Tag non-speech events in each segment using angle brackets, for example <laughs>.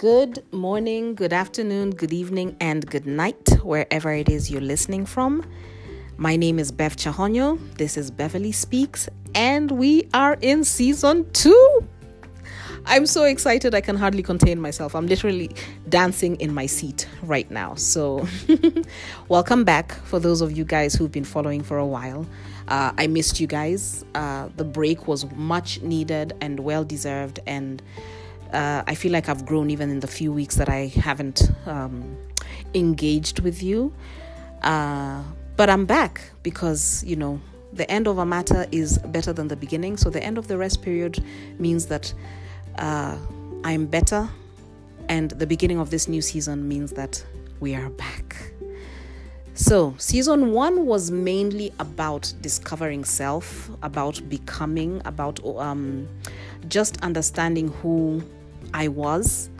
Good morning, good afternoon, good evening, and good night, wherever it is you're listening from. My name is Bev Chahonyo. This is Beverly Speaks, and we are in season two. I'm so excited I can hardly contain myself. I'm literally dancing in my seat right now. So, <laughs> welcome back for those of you guys who've been following for a while. Uh, I missed you guys. Uh, the break was much needed and well deserved, and uh, I feel like I've grown even in the few weeks that I haven't um, engaged with you. Uh, but I'm back because, you know, the end of a matter is better than the beginning. So the end of the rest period means that uh, I'm better, and the beginning of this new season means that we are back. So, season one was mainly about discovering self, about becoming, about um, just understanding who I was.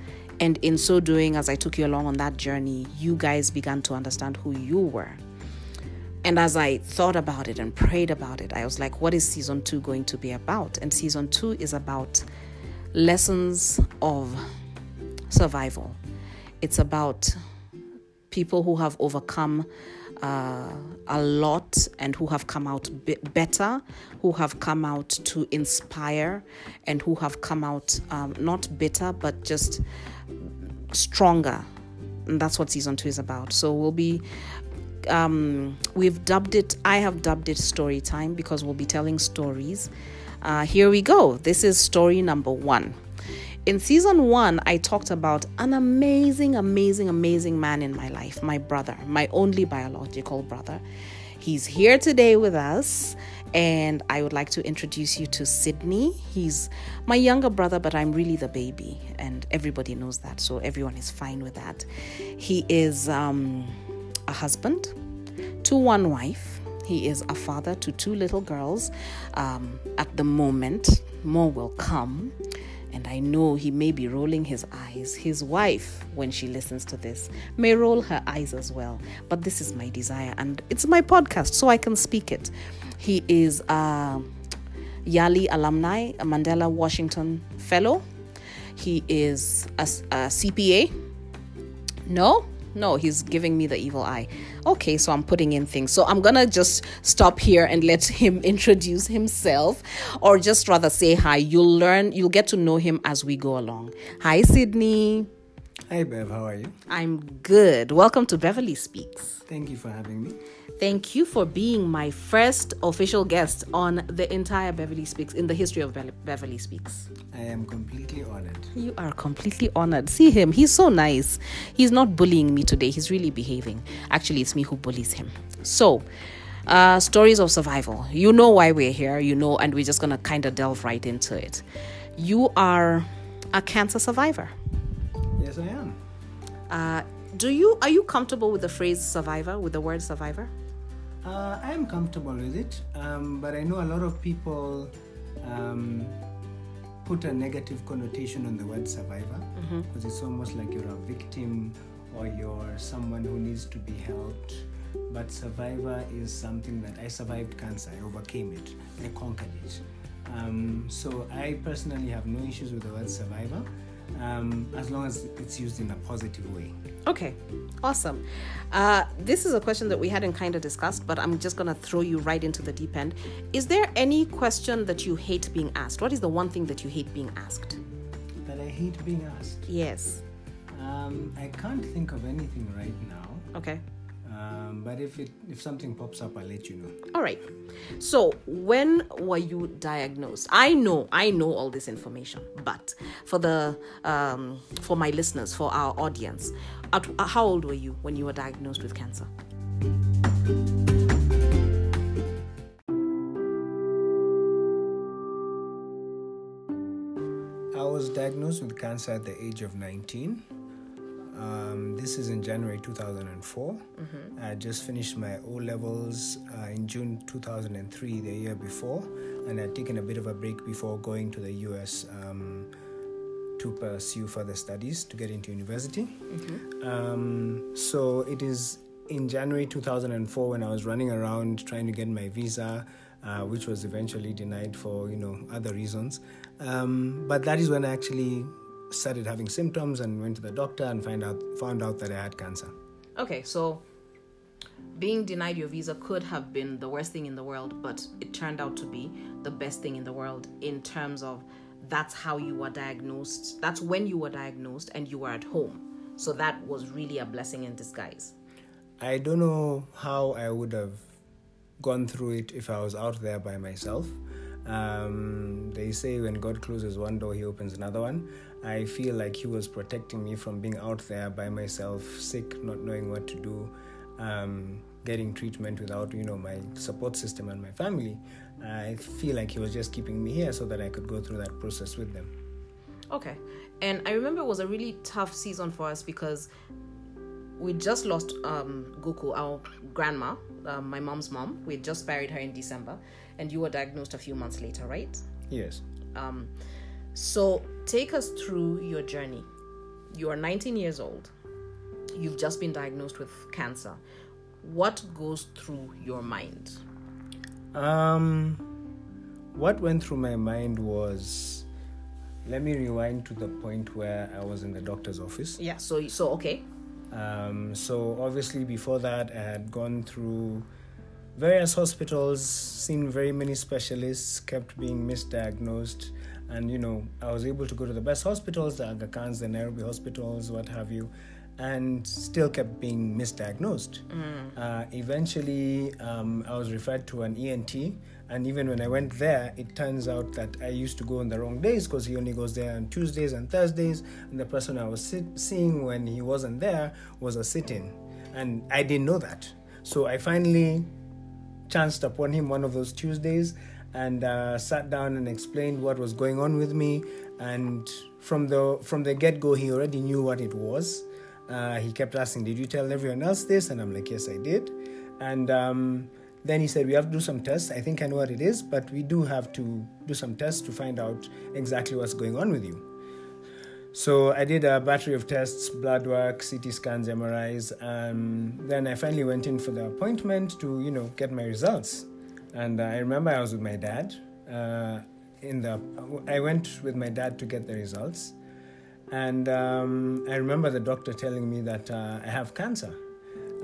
And in so doing, as I took you along on that journey, you guys began to understand who you were. And as I thought about it and prayed about it, I was like, what is season two going to be about? And season two is about lessons of survival. It's about people who have overcome uh, a lot and who have come out better, who have come out to inspire, and who have come out um, not bitter but just stronger. And that's what season two is about. So we'll be. Um, we've dubbed it, I have dubbed it story time because we'll be telling stories. Uh, here we go. This is story number one. In season one, I talked about an amazing, amazing, amazing man in my life, my brother, my only biological brother. He's here today with us, and I would like to introduce you to Sydney. He's my younger brother, but I'm really the baby, and everybody knows that, so everyone is fine with that. He is um, a husband to one wife. He is a father to two little girls. Um, at the moment, more will come and I know he may be rolling his eyes. His wife, when she listens to this, may roll her eyes as well. But this is my desire, and it's my podcast, so I can speak it. He is a Yali alumni, a Mandela Washington Fellow. He is a, a CPA. No, no, he's giving me the evil eye. Okay, so I'm putting in things. So I'm gonna just stop here and let him <laughs> introduce himself, or just rather say hi. You'll learn, you'll get to know him as we go along. Hi, Sydney. Hi, Bev. How are you? I'm good. Welcome to Beverly Speaks. Thank you for having me. Thank you for being my first official guest on the entire Beverly Speaks in the history of Be- Beverly Speaks. I am completely honored. You are completely honored. See him, he's so nice. He's not bullying me today, he's really behaving. Actually, it's me who bullies him. So, uh, stories of survival. You know why we're here, you know, and we're just gonna kind of delve right into it. You are a cancer survivor. Yes, I am. Uh, do you are you comfortable with the phrase survivor, with the word survivor? Uh, I am comfortable with it, um, but I know a lot of people um, put a negative connotation on the word survivor because mm-hmm. it's almost like you're a victim or you're someone who needs to be helped. But survivor is something that I survived cancer, I overcame it, I conquered it. Um, so I personally have no issues with the word survivor um, as long as it's used in a positive way. Okay, awesome. Uh, this is a question that we hadn't kind of discussed, but I'm just going to throw you right into the deep end. Is there any question that you hate being asked? What is the one thing that you hate being asked? That I hate being asked? Yes. Um, I can't think of anything right now. Okay. Um, but if it if something pops up, I'll let you know. All right. So when were you diagnosed? I know I know all this information, but for the um, for my listeners, for our audience, at, uh, how old were you when you were diagnosed with cancer? I was diagnosed with cancer at the age of 19. Um, this is in January 2004. Mm-hmm. I just finished my O levels uh, in June 2003, the year before, and I'd taken a bit of a break before going to the US um, to pursue further studies to get into university. Mm-hmm. Um, so it is in January 2004 when I was running around trying to get my visa. Uh, which was eventually denied for you know other reasons, um, but that is when I actually started having symptoms and went to the doctor and find out found out that I had cancer. Okay, so being denied your visa could have been the worst thing in the world, but it turned out to be the best thing in the world in terms of that's how you were diagnosed. That's when you were diagnosed and you were at home. So that was really a blessing in disguise. I don't know how I would have gone through it if I was out there by myself. Um, they say when God closes one door, He opens another one. I feel like He was protecting me from being out there by myself, sick, not knowing what to do, um, getting treatment without, you know, my support system and my family. I feel like He was just keeping me here so that I could go through that process with them. Okay, and I remember it was a really tough season for us because we just lost um, Goku, our grandma, um, my mom's mom. We just buried her in December, and you were diagnosed a few months later, right? Yes. Um, so take us through your journey. You are 19 years old. You've just been diagnosed with cancer. What goes through your mind? Um, what went through my mind was, let me rewind to the point where I was in the doctor's office. Yeah. So so okay. Um, so obviously before that, I had gone through various hospitals, seen very many specialists, kept being misdiagnosed, and you know I was able to go to the best hospitals, the Aga Khans, the Nairobi hospitals, what have you, and still kept being misdiagnosed. Mm. Uh, eventually, um, I was referred to an ENT, and even when I went there, it turns out that I used to go on the wrong days because he only goes there on Tuesdays and Thursdays, and the person I was sit- seeing when he wasn't there was a sit-in, and I didn't know that. So I finally chanced upon him one of those Tuesdays and uh, sat down and explained what was going on with me. And from the from the get go, he already knew what it was. Uh, he kept asking, "Did you tell everyone else this?" And I'm like, "Yes, I did." And um, then he said, "We have to do some tests. I think I know what it is, but we do have to do some tests to find out exactly what's going on with you." So I did a battery of tests, blood work, CT scans, MRIs. Um, then I finally went in for the appointment to, you know, get my results. And I remember I was with my dad. Uh, in the, I went with my dad to get the results, and um, I remember the doctor telling me that uh, I have cancer,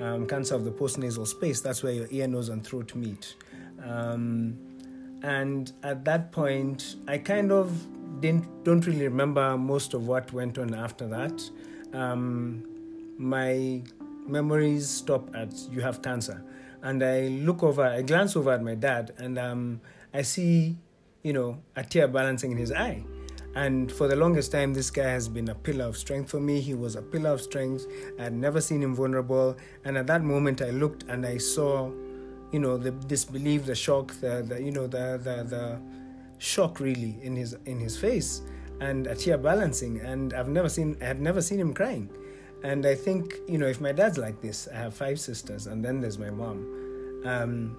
um, cancer of the postnasal space. That's where your ear, nose, and throat meet. Um, and at that point, I kind of didn't don't really remember most of what went on after that. Um, my memories stop at you have cancer, and I look over, I glance over at my dad, and um, I see, you know, a tear balancing in his eye. And for the longest time, this guy has been a pillar of strength for me. He was a pillar of strength. I had never seen him vulnerable. And at that moment, I looked and I saw, you know, the disbelief, the shock, the, the you know, the, the, the shock really in his in his face and a tear balancing and I've never seen I had never seen him crying and I think you know if my dad's like this I have five sisters and then there's my mom um,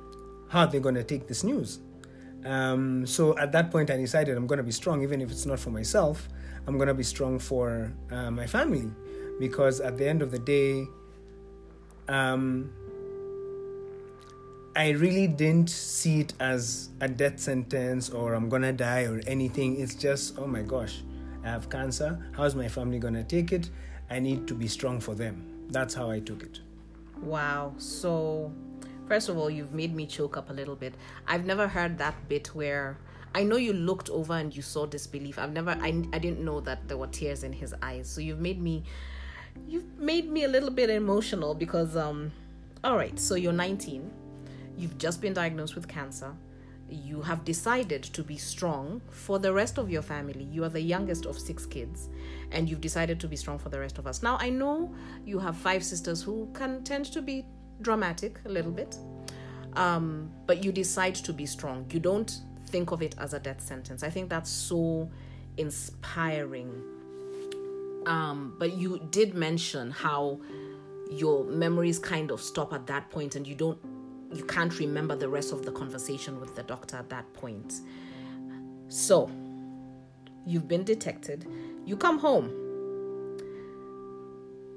how are they going to take this news um, so at that point I decided I'm going to be strong even if it's not for myself I'm going to be strong for uh, my family because at the end of the day um, I really didn't see it as a death sentence or I'm gonna die or anything. It's just, oh my gosh, I have cancer. How's my family gonna take it? I need to be strong for them. That's how I took it. Wow. So, first of all, you've made me choke up a little bit. I've never heard that bit where I know you looked over and you saw disbelief. I've never, I, I didn't know that there were tears in his eyes. So you've made me, you've made me a little bit emotional because, um, all right. So you're 19 You've just been diagnosed with cancer. You have decided to be strong for the rest of your family. You are the youngest of six kids, and you've decided to be strong for the rest of us. Now, I know you have five sisters who can tend to be dramatic a little bit, um, but you decide to be strong. You don't think of it as a death sentence. I think that's so inspiring. Um, but you did mention how your memories kind of stop at that point and you don't you can't remember the rest of the conversation with the doctor at that point. So, you've been detected. You come home.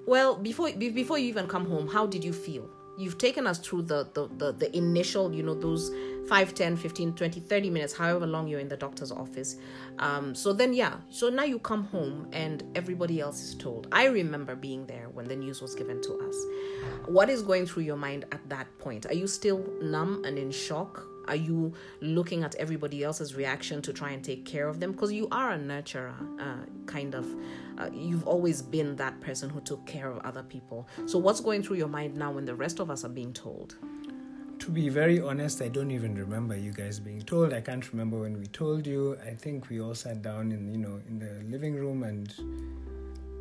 Well, before before you even come home, how did you feel? you've taken us through the, the the, the initial you know those 5 10 15 20 30 minutes however long you're in the doctor's office. Um, so then yeah. So now you come home and everybody else is told. I remember being there when the news was given to us. What is going through your mind at that point? Are you still numb and in shock are you looking at everybody else's reaction to try and take care of them? Because you are a nurturer, uh, kind of. Uh, you've always been that person who took care of other people. So, what's going through your mind now when the rest of us are being told? To be very honest, I don't even remember you guys being told. I can't remember when we told you. I think we all sat down in you know in the living room and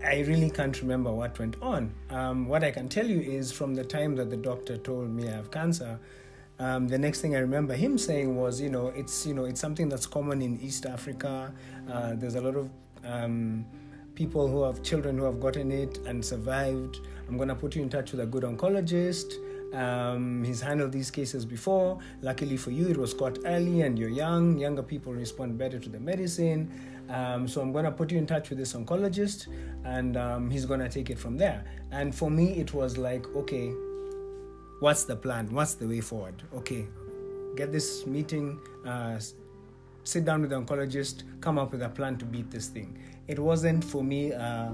I really can't remember what went on. Um, what I can tell you is from the time that the doctor told me I have cancer, um, the next thing I remember him saying was, you know, it's you know it's something that's common in East Africa. Uh, there's a lot of um, people who have children who have gotten it and survived. I'm gonna put you in touch with a good oncologist. Um, he's handled these cases before. Luckily for you, it was caught early and you're young. Younger people respond better to the medicine. Um, so I'm going to put you in touch with this oncologist and um, he's going to take it from there. And for me, it was like, okay, what's the plan? What's the way forward? Okay, get this meeting, uh, sit down with the oncologist, come up with a plan to beat this thing. It wasn't for me. Uh,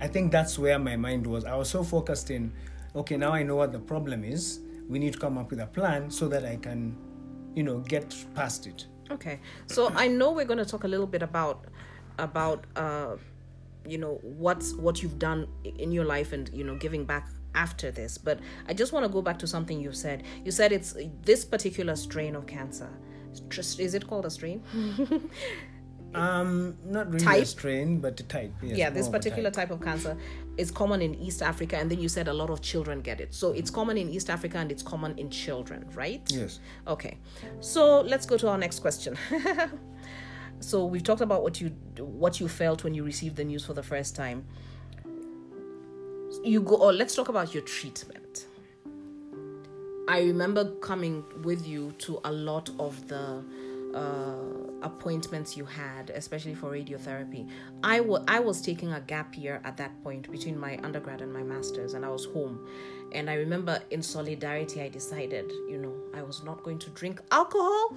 I think that's where my mind was. I was so focused in, okay, now I know what the problem is. We need to come up with a plan so that I can, you know, get past it. Okay, so I know we're going to talk a little bit about about uh, you know what's what you've done in your life and you know giving back after this but i just want to go back to something you said. You said it's this particular strain of cancer is it called a strain? <laughs> Um not really type? a strain but a type yes, yeah this particular type. type of cancer is common in east africa and then you said a lot of children get it. So it's common in east africa and it's common in children right? Yes. Okay. So let's go to our next question. <laughs> So we've talked about what you what you felt when you received the news for the first time you go, or oh, let's talk about your treatment. I remember coming with you to a lot of the uh, appointments you had, especially for radiotherapy. I, w- I was taking a gap year at that point between my undergrad and my master's, and I was home. And I remember in solidarity, I decided, you know, I was not going to drink alcohol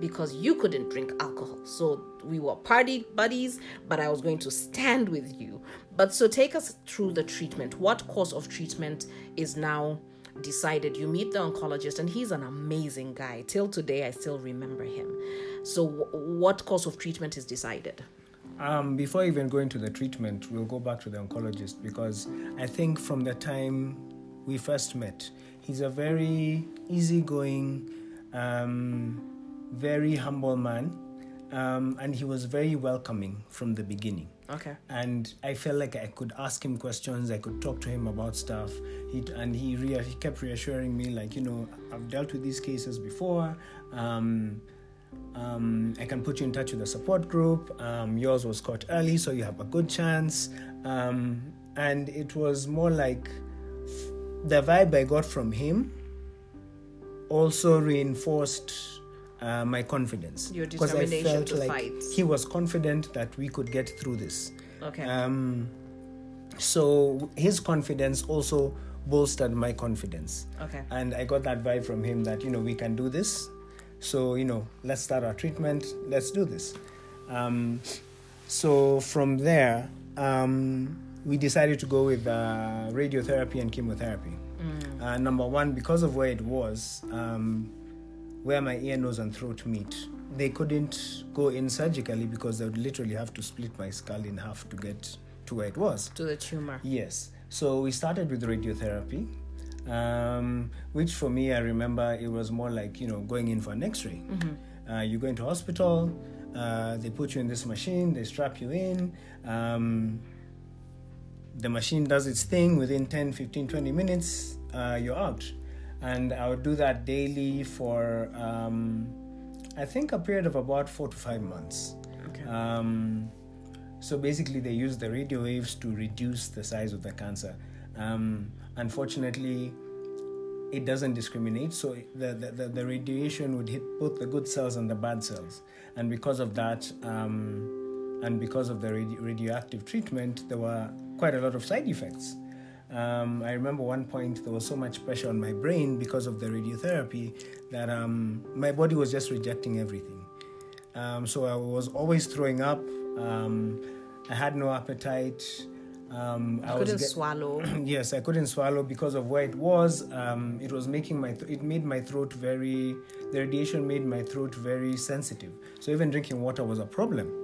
because you couldn't drink alcohol. So we were party buddies, but I was going to stand with you. But so take us through the treatment. What course of treatment is now decided? You meet the oncologist, and he's an amazing guy. Till today, I still remember him. So, what course of treatment is decided? Um, before even going to the treatment, we'll go back to the oncologist because I think from the time we first met, he's a very easygoing, um, very humble man, um, and he was very welcoming from the beginning. Okay. And I felt like I could ask him questions. I could talk to him about stuff. He and he he kept reassuring me, like you know, I've dealt with these cases before. Um, um, I can put you in touch with a support group. Um, yours was caught early, so you have a good chance. Um, and it was more like the vibe I got from him also reinforced uh, my confidence your determination I felt to like fight. He was confident that we could get through this. Okay. Um, so his confidence also bolstered my confidence. Okay. And I got that vibe from him that you know we can do this. So you know let's start our treatment. Let's do this. Um, so from there, um, we decided to go with uh, radiotherapy and chemotherapy. Mm. Uh, number one, because of where it was, um, where my ear, nose, and throat meet. They couldn't go in surgically because they would literally have to split my skull in half to get to where it was. To the tumor. Yes. So we started with radiotherapy, um, which for me, I remember it was more like, you know, going in for an x ray. Mm-hmm. Uh, you go into hospital, uh, they put you in this machine, they strap you in. Um, the machine does its thing within 10, 15, 20 minutes, uh, you're out and I would do that daily for um, I think a period of about four to five months. Okay. Um, so basically, they use the radio waves to reduce the size of the cancer. Um, unfortunately, it doesn't discriminate, so the, the, the, radiation would hit both the good cells and the bad cells. And because of that, um, and because of the radio- radioactive treatment, there were quite a lot of side effects. Um, I remember one point there was so much pressure on my brain because of the radiotherapy that um, my body was just rejecting everything. Um, so I was always throwing up. Um, I had no appetite. Um, I couldn't get- swallow. <clears throat> yes, I couldn't swallow because of where it was. Um, it was making my th- it made my throat very. The radiation made my throat very sensitive. So even drinking water was a problem.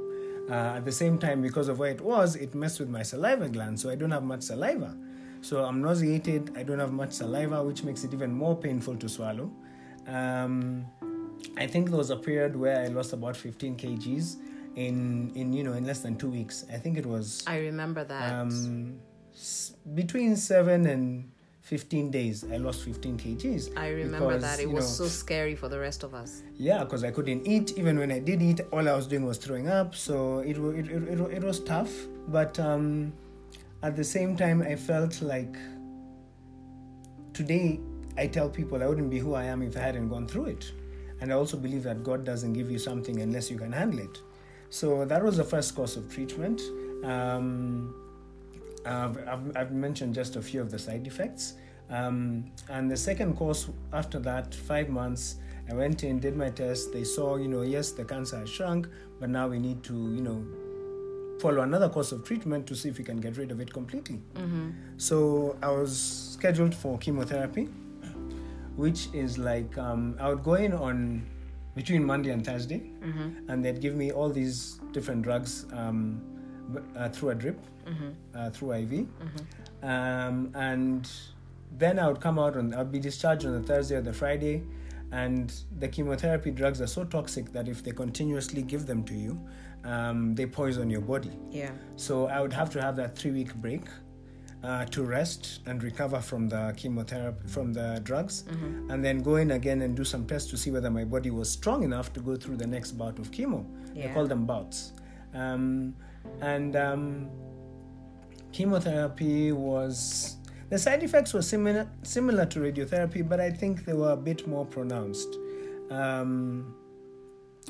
Uh, at the same time, because of where it was, it messed with my saliva gland, so I don't have much saliva. So I'm nauseated. I don't have much saliva, which makes it even more painful to swallow. Um, I think there was a period where I lost about 15 kgs in in you know in less than two weeks. I think it was. I remember that. Um, s- between seven and 15 days, I lost 15 kgs. I remember because, that. It was know, so scary for the rest of us. Yeah, because I couldn't eat. Even when I did eat, all I was doing was throwing up. So it, it, it, it, it was tough. But um, at the same time, I felt like today I tell people I wouldn't be who I am if I hadn't gone through it. And I also believe that God doesn't give you something unless you can handle it. So that was the first course of treatment. Um, I've, I've, I've, mentioned just a few of the side effects. Um, and the second course, after that, five months, I went in, did my test. They saw, you know, yes, the cancer has shrunk, but now we need to, you know, follow another course of treatment to see if we can get rid of it completely. Mm-hmm. So I was scheduled for chemotherapy, which is like um, I would go in on between Monday and Thursday, mm-hmm. and they'd give me all these different drugs um, uh, through a drip, mm-hmm. uh, through IV, mm-hmm. um, and then I would come out on I'd be discharged on the Thursday or the Friday, and the chemotherapy drugs are so toxic that if they continuously give them to you, um, they poison your body. Yeah. So I would have to have that three week break uh, to rest and recover from the chemotherapy, from the drugs, mm-hmm. and then go in again and do some tests to see whether my body was strong enough to go through the next bout of chemo. Yeah. They call them bouts. Um, and um, chemotherapy was the side effects were similar similar to radiotherapy, but I think they were a bit more pronounced. Um,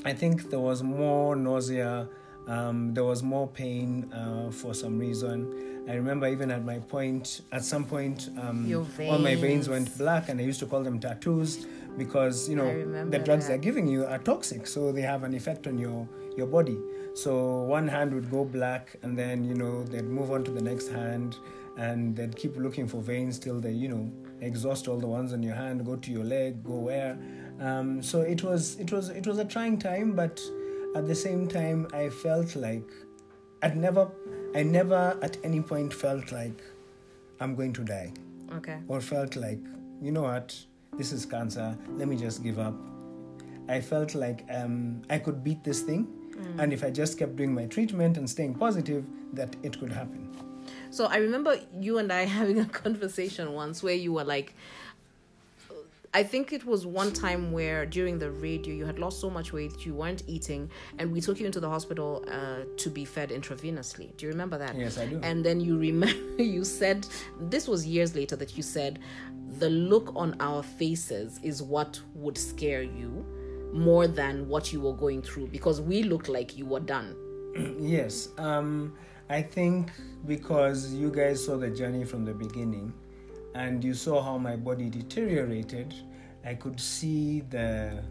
I think there was more nausea. Um, there was more pain uh, for some reason. I remember even at my point, at some point, um, all my veins went black, and I used to call them tattoos because you know the drugs that. they're giving you are toxic, so they have an effect on your your body. So one hand would go black, and then you know they'd move on to the next hand, and they'd keep looking for veins till they you know exhaust all the ones on your hand, go to your leg, go where. Um, so it was it was it was a trying time, but at the same time, I felt like I'd never I never at any point felt like I'm going to die. Okay. Or felt like you know what this is cancer. Let me just give up. I felt like um, I could beat this thing, mm. and if I just kept doing my treatment and staying positive, that it could happen. So I remember you and I <laughs> having a conversation once where you were like, I think it was one time where during the radio you had lost so much weight you weren't eating, and we took you into the hospital uh, to be fed intravenously. Do you remember that? Yes, I do. And then you remember <laughs> you said this was years later that you said the look on our faces is what would scare you more than what you were going through because we looked like you were done. <clears throat> yes, um, I think because you guys saw the journey from the beginning and you saw how my body deteriorated, I could see the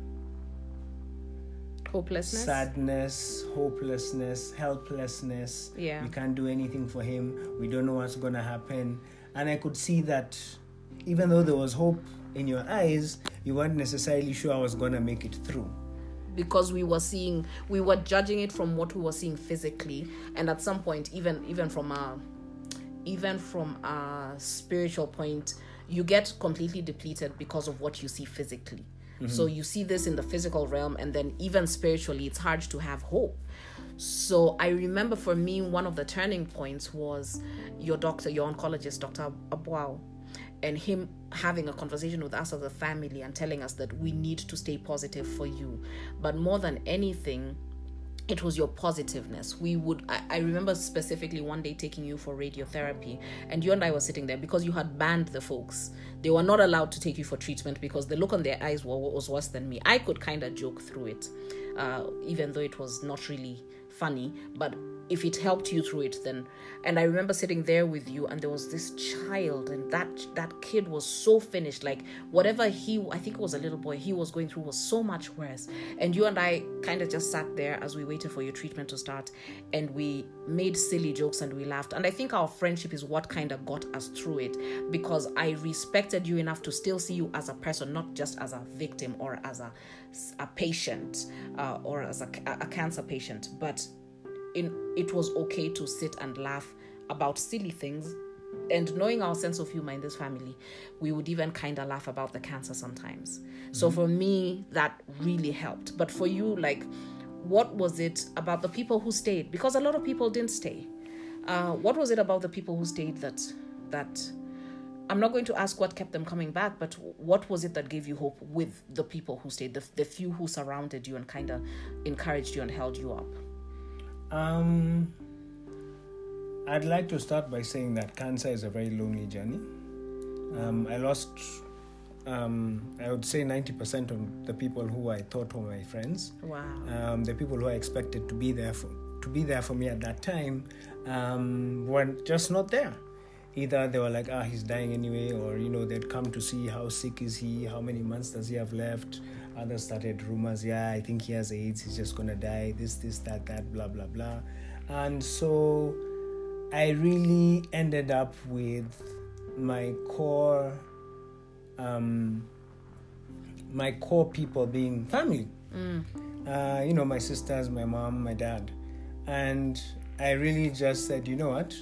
hopelessness, sadness, hopelessness, helplessness. Yeah. We can't do anything for him. We don't know what's to happen. And I could see that even though there was hope in your eyes, you weren't necessarily sure I was to make it through because we were seeing we were judging it from what we were seeing physically and at some point even even from a even from a spiritual point you get completely depleted because of what you see physically mm-hmm. so you see this in the physical realm and then even spiritually it's hard to have hope so i remember for me one of the turning points was your doctor your oncologist dr abuao and him having a conversation with us as a family and telling us that we need to stay positive for you. But more than anything, it was your positiveness. We would, I, I, remember specifically one day taking you for radiotherapy, and you and I were sitting there because you had banned the folks. They were not allowed to take you for treatment because the look on their eyes was worse than me. I could kind of joke through it, uh, even though it was not really funny. But if it helped you through it then and i remember sitting there with you and there was this child and that that kid was so finished like whatever he i think it was a little boy he was going through was so much worse. And you and i kind of just sat there as we waited for your treatment to start and we made silly jokes and we laughed. And i think our friendship is what kind of got us through it because i respected you enough to still see you as a person not just as a victim or as a, a patient uh, or as a, a cancer patient. But in, it was okay to sit and laugh about silly things. And knowing our sense of humor in this family we would even kind of laugh about the cancer sometimes. Mm-hmm. so for me that really helped. But for you like what was it about the people who stayed? Because a lot of people didn't stay. Uh, what was it about the people who stayed that that i'm not going to ask what kept them coming back but what was it that gave you hope with the people who stayed the, the few who surrounded you and kind of encouraged you and held you up um, I'd like to start by saying that cancer is a very lonely journey. Um, I lost, um, I would say, 90% of the people who I thought were my friends. Wow. Um, the people who I expected to be there for, to be there for me at that time um, were just not there. Either they were like, ah, he's dying anyway, or you know, they'd come to see how sick is he, how many months does he have left, Others started rumors, yeah, I think he has AIDS, he's just gonna die, this, this, that, that, blah, blah, blah. And so I really ended up with my core, um, my core people being family. Mm. Uh, you know, my sisters, my mom, my dad. And I really just said, you know what?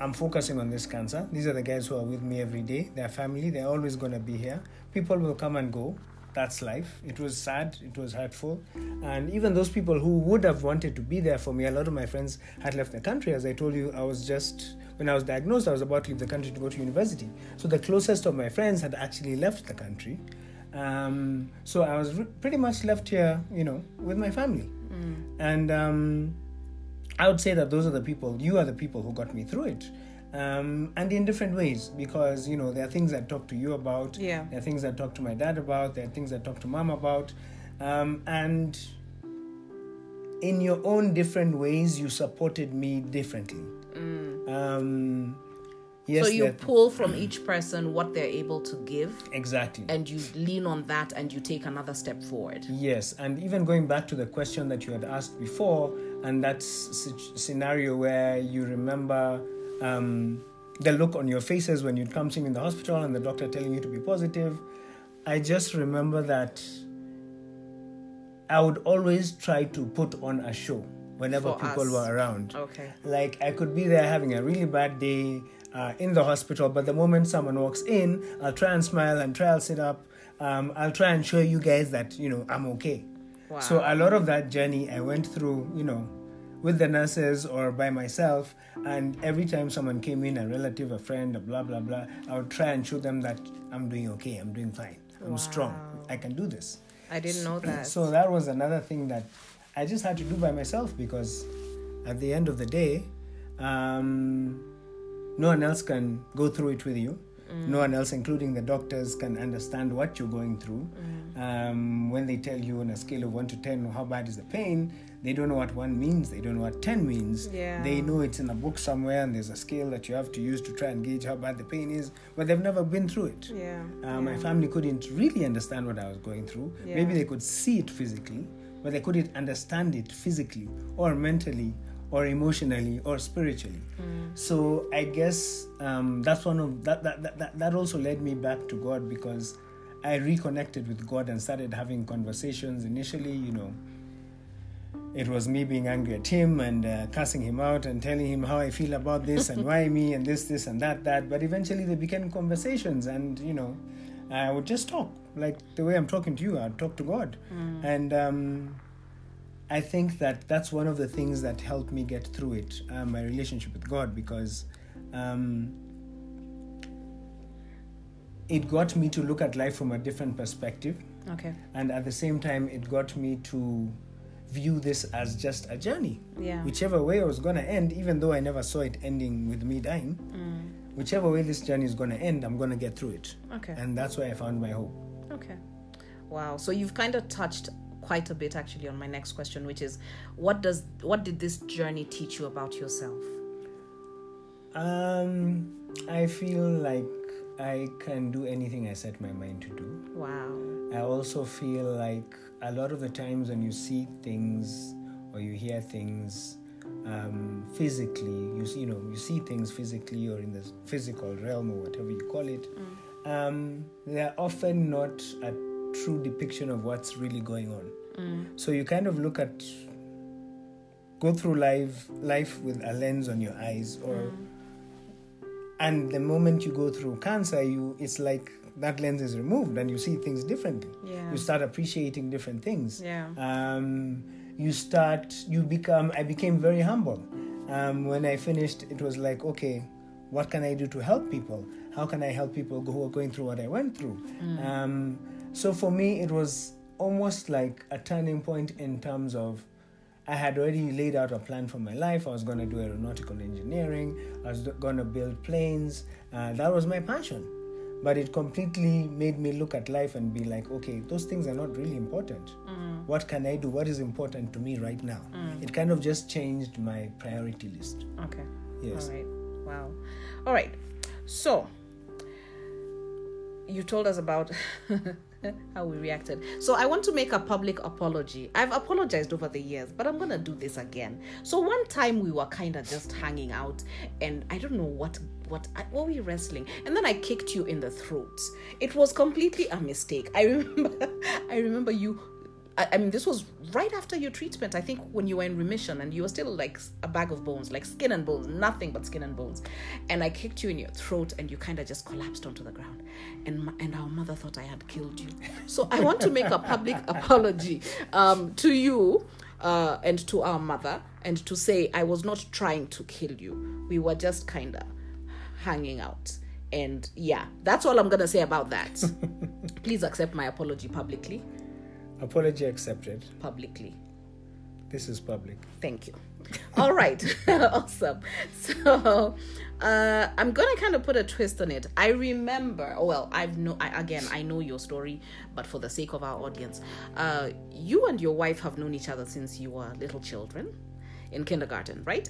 I'm focusing on this cancer. These are the guys who are with me every day. They're family. They're always going to be here. People will come and go. That's life. It was sad. It was hurtful. And even those people who would have wanted to be there for me, a lot of my friends had left the country. As I told you, I was just, when I was diagnosed, I was about to leave the country to go to university. So the closest of my friends had actually left the country. Um, so I was re- pretty much left here, you know, with my family. Mm. And, um, I would say that those are the people, you are the people who got me through it. Um, and in different ways because you know there are things I talk to you about yeah there are things I talk to my dad about there are things I talk to mom about um, and in your own different ways you supported me differently mm. um, Yes, so you pull from each person what they're able to give. Exactly. And you lean on that and you take another step forward. Yes, and even going back to the question that you had asked before, and that scenario where you remember um, the look on your faces when you'd come me in the hospital and the doctor telling you to be positive, I just remember that I would always try to put on a show whenever For people us. were around. Okay. Like I could be there having a really bad day uh, in the hospital, but the moment someone walks in, I'll try and smile and try and sit up. Um, I'll try and show you guys that you know I'm okay. Wow. So a lot of that journey I went through, you know, with the nurses or by myself. And every time someone came in, a relative, a friend, a blah blah blah, I would try and show them that I'm doing okay, I'm doing fine, I'm wow. strong, I can do this. I didn't know that. So that was another thing that I just had to do by myself because at the end of the day, um, no one else can go through it with you. Mm. No one else, including the doctors, can understand what you're going through. Mm. Um, when they tell you on a scale of 1 to 10 how bad is the pain, they don't know what 1 means, they don't know what 10 means. Yeah. They know it's in a book somewhere and there's a scale that you have to use to try and gauge how bad the pain is, but they've never been through it. Yeah. Uh. My family couldn't really understand what I was going through. Maybe they could see it physically, but they couldn't understand it physically or mentally or emotionally or spiritually. Mm. So I guess um, that's one of that, that that that also led me back to God because I reconnected with God and started having conversations. Initially, you know, it was me being angry at him and uh, cussing him out and telling him how I feel about this and why me and this, this and that, that. But eventually they became conversations, and you know, I would just talk like the way I'm talking to you. I'd talk to God, mm. and. Um, I think that that's one of the things that helped me get through it, uh, my relationship with God, because um, it got me to look at life from a different perspective. Okay. And at the same time, it got me to view this as just a journey. Yeah. Whichever way it was going to end, even though I never saw it ending with me dying, mm. whichever way this journey is going to end, I'm going to get through it. Okay. And that's where I found my hope. Okay. Wow. So you've kind of touched quite a bit actually on my next question, which is, what does what did this journey teach you about yourself? Um, I feel like I can do anything I set my mind to do. Wow. I also feel like a lot of the times when you see things or you hear things um, physically, you see, you know, you see things physically or in the physical realm or whatever you call it. Mm. Um, they're often not a true depiction of what's really going on. Mm. So you kind of look at, go through life, life with a lens on your eyes, or Mm. and the moment you go through cancer, you it's like that lens is removed and you see things differently. Yeah. You start appreciating different things. Yeah. Um, you start, you become. I became very humble. Um, when I finished, it was like, okay, what can I do to help people? How can I help people who are going through what I went through? Um, so for me, it was almost like a turning point in terms of I had already laid out a plan for my life. I was going to do aeronautical engineering. I was going to build planes. Uh, that was my passion. But it completely made me look at life and be like, okay, those things are not really important. Mm. What can I do? What is important to me right now? Mm. It kind of just changed my priority list. Okay. Yes. All right. Wow. All right. So you told us about <laughs> how we reacted. So I want to make a public apology. I've apologized over the years, but I'm going to do this again. So one time we were kind of just hanging out and I don't know what what what were we wrestling and then I kicked you in the throat. It was completely a mistake. I <laughs> remember I remember you I, I mean, this was right after your treatment. I think when you were in remission and you were still like a bag of bones, like skin and bones, nothing but skin and bones. And I kicked you in your throat, and you kind of just collapsed onto the ground. And my, and our mother thought I had killed you. So I want to make a public <laughs> apology um, to you. Uh, and to our mother, and to say I was not trying to kill you. We were just kind of hanging out. And yeah, that's all I'm going to say about that. <laughs> Please accept my apology publicly Apology accepted. publicly. This is public. Thank you. All right, <laughs> awesome. So uh, I'm gonna kind of put a twist on it. I remember. Well, I've no. I, again, I know your story, but for the sake of our audience, uh, you and your wife have known each other since you were little children, in kindergarten, right?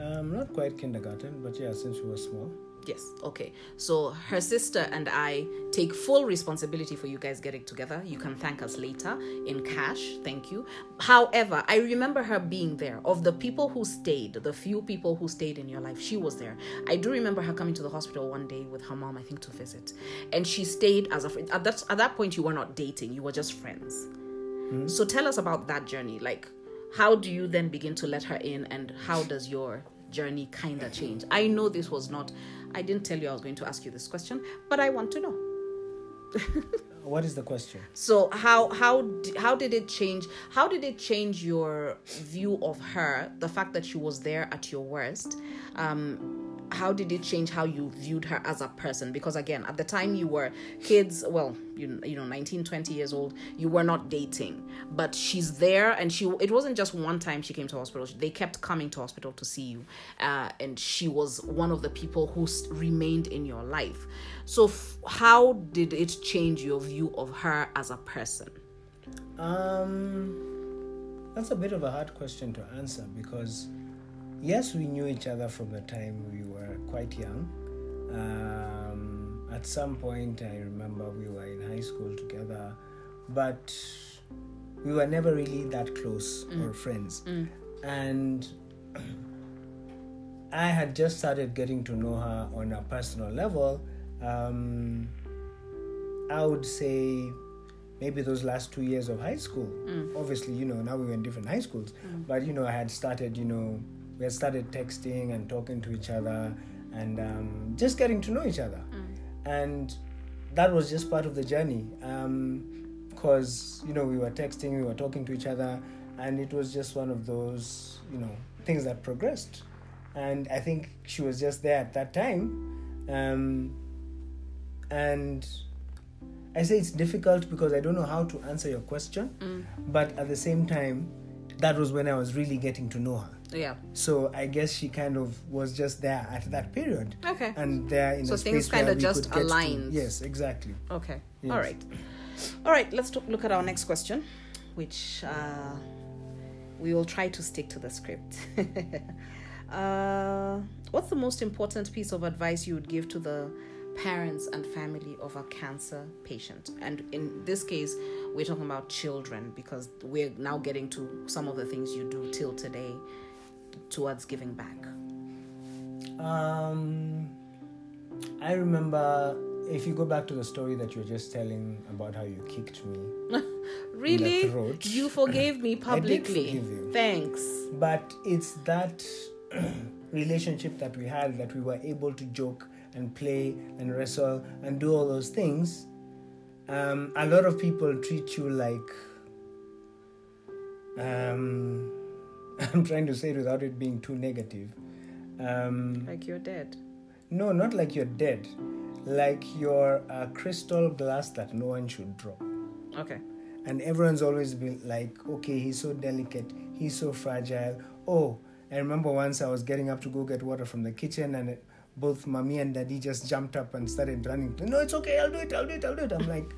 Um, not quite kindergarten, but yeah, since we were small. Yes. Okay. So her sister and I take full responsibility for you guys getting together. You can thank us later in cash. Thank you. However, I remember her being there. Of the people who stayed, the few people who stayed in your life, she was there. I do remember her coming to the hospital one day with her mom, I think, to visit, and she stayed as a friend. At that at that point, you were not dating; you were just friends. So tell us about that journey. Like, how do you then begin to let her in, and how does your journey kind of change? I know this was not. I didn't tell you I was going to ask you this question, but I want to know. <laughs> What is the question? So how how how did it change? How did it change your view of her? The fact that she was there at your worst. Um, how did it change how you viewed her as a person? Because again, at the time you were kids, well, you you know, 19, 20 years old, you were not dating, but she's there, and she. It wasn't just one time she came to hospital. They kept coming to hospital to see you, uh, and she was one of the people who remained in your life. So, f- how did it change your view of her as a person? Um, that's a bit of a hard question to answer because, yes, we knew each other from the time we were quite young. Um, at some point, I remember we were in high school together, but we were never really that close or friends. And <clears throat> I had just started getting to know her on a personal level. Um, I would say maybe those last two years of high school. Obviously, you know, now we were in different high schools, but you know, I had started, you know, we had started texting and talking to each other and um, just getting to know each other. And that was just part of the journey. Because, you know, we were texting, we were talking to each other, and it was just one of those, you know, things that progressed. And I think she was just there at that time. Um, and I say it's difficult because I don't know how to answer your question, but at the same time, that was when I was really getting to know her. Yeah. So I guess she kind of was just there at that period. Okay. And there in So a things space where we just could get to- yes, exactly. Okay. Yes. All right. All right. Let's t- look at our next question. which uh, we will try to stick to the script. <laughs> uh, what's the most important piece of advice you would give to the parents and family of a cancer patient? And in this case, we're talking about children because we're now getting to some of the things you do till today towards giving back. Um, I remember if you go back to the story that you were just telling about how you kicked me. <laughs> really? throat. You forgave me <laughs> publicly. forgive you. Thanks. But it's that <clears throat> relationship that we had that we were able to joke and play and wrestle and do all those things. Um, a lot of people treat you like. Um, <laughs> I'm trying to say it without it being too negative. Um, Like you're dead. no, not like you're dead. Like you're a crystal glass that no one should drop. Okay. And everyone's always been like, okay, he's so delicate, he's so fragile. Oh, I remember once I was getting up to go get water from the kitchen, and it, both mommy and daddy just jumped up and started running. No, it's okay, I'll do it, I'll do it, I'll do it. I'm like,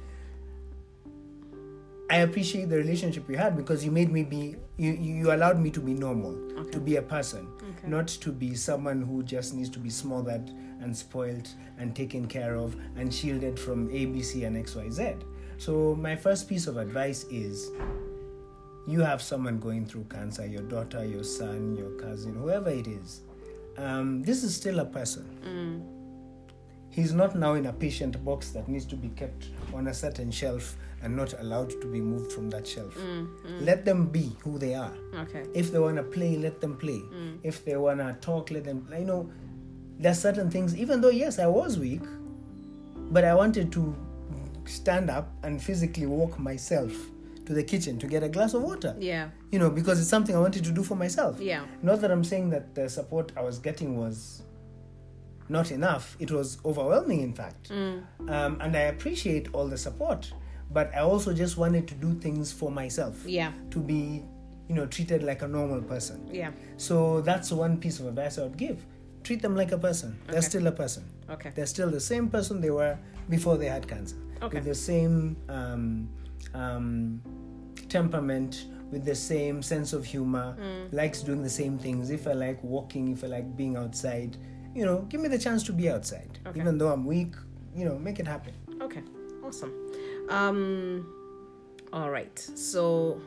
I appreciate the relationship we had because you made me be, you, you allowed me to be normal, Okay. to be a person, Okay. not to be someone who just needs to be smothered and spoiled and taken care of and shielded from A, B, C, and X, Y, Z. So, my first piece of advice is you have someone going through cancer, your daughter, your son, your cousin, whoever it is. Um, this is still a person. Mm. He's not now in a patient box that needs to be kept on a certain shelf and not allowed to be moved from that shelf. Mm. Let them be who they are. Okay. If they want to play, let them play. Mm. If they want to talk, let them. You know there's certain things, even though, yes, I was weak, but I wanted to stand up and physically walk myself to the kitchen to get a glass of water. Yeah. You know, because it's something I wanted to do for myself. Yeah. Not that I'm saying that the support I was getting was not enough, it was overwhelming, in fact. Mm. Um, and I appreciate all the support, but I also just wanted to do things for myself Yeah. to be, you know, treated like a normal person. Yeah. So that's one piece of advice I would give. Treat them like a person. They're still a person. Okay. They're still the same person they were before they had cancer. Okay. With the same um, um, temperament, with the same sense of humor, Mm. likes doing the same things. If I like walking, if I like being outside, you know, give me the chance to be outside. Okay. Even though I'm weak, you know, make it happen. Okay. Awesome. Um. All right. So.